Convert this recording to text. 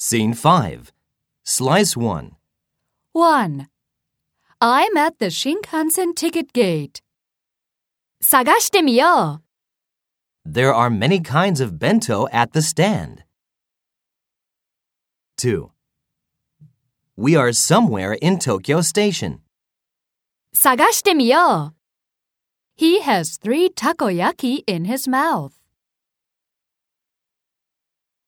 Scene 5. Slice 1. 1. I'm at the Shinkansen ticket gate. 探してみよう. There are many kinds of bento at the stand. 2. We are somewhere in Tokyo Station. う。探してみよう。He has three takoyaki in his mouth.